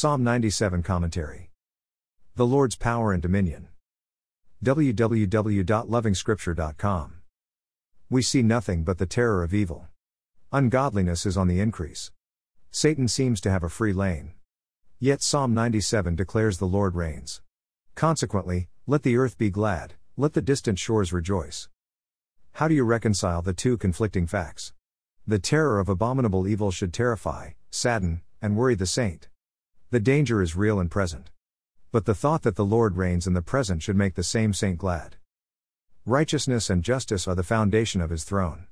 Psalm 97 Commentary. The Lord's Power and Dominion. www.lovingscripture.com. We see nothing but the terror of evil. Ungodliness is on the increase. Satan seems to have a free lane. Yet Psalm 97 declares the Lord reigns. Consequently, let the earth be glad, let the distant shores rejoice. How do you reconcile the two conflicting facts? The terror of abominable evil should terrify, sadden, and worry the saint. The danger is real and present. But the thought that the Lord reigns in the present should make the same saint glad. Righteousness and justice are the foundation of his throne.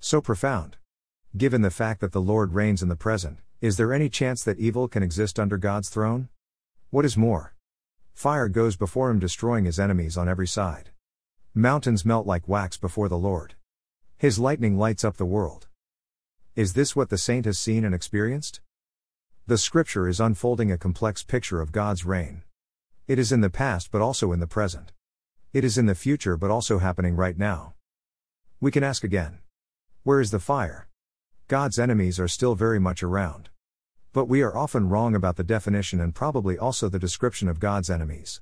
So profound. Given the fact that the Lord reigns in the present, is there any chance that evil can exist under God's throne? What is more? Fire goes before him, destroying his enemies on every side. Mountains melt like wax before the Lord. His lightning lights up the world. Is this what the saint has seen and experienced? The scripture is unfolding a complex picture of God's reign. It is in the past but also in the present. It is in the future but also happening right now. We can ask again Where is the fire? God's enemies are still very much around. But we are often wrong about the definition and probably also the description of God's enemies.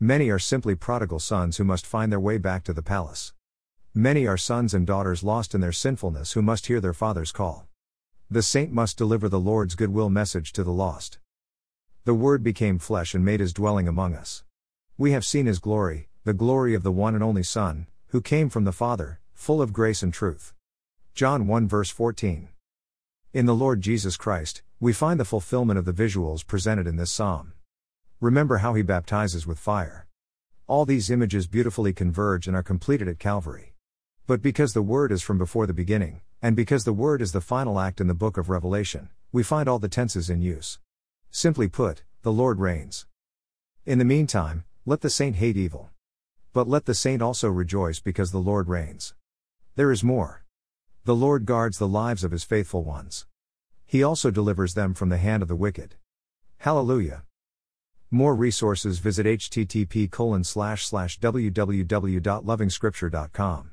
Many are simply prodigal sons who must find their way back to the palace. Many are sons and daughters lost in their sinfulness who must hear their father's call. The saint must deliver the Lord's goodwill message to the lost. The Word became flesh and made his dwelling among us. We have seen his glory, the glory of the one and only Son, who came from the Father, full of grace and truth. John 1 verse 14. In the Lord Jesus Christ, we find the fulfillment of the visuals presented in this psalm. Remember how he baptizes with fire. All these images beautifully converge and are completed at Calvary. But because the Word is from before the beginning, and because the Word is the final act in the book of Revelation, we find all the tenses in use. Simply put, the Lord reigns. In the meantime, let the saint hate evil. But let the saint also rejoice because the Lord reigns. There is more. The Lord guards the lives of his faithful ones. He also delivers them from the hand of the wicked. Hallelujah. More resources visit http www.lovingscripture.com.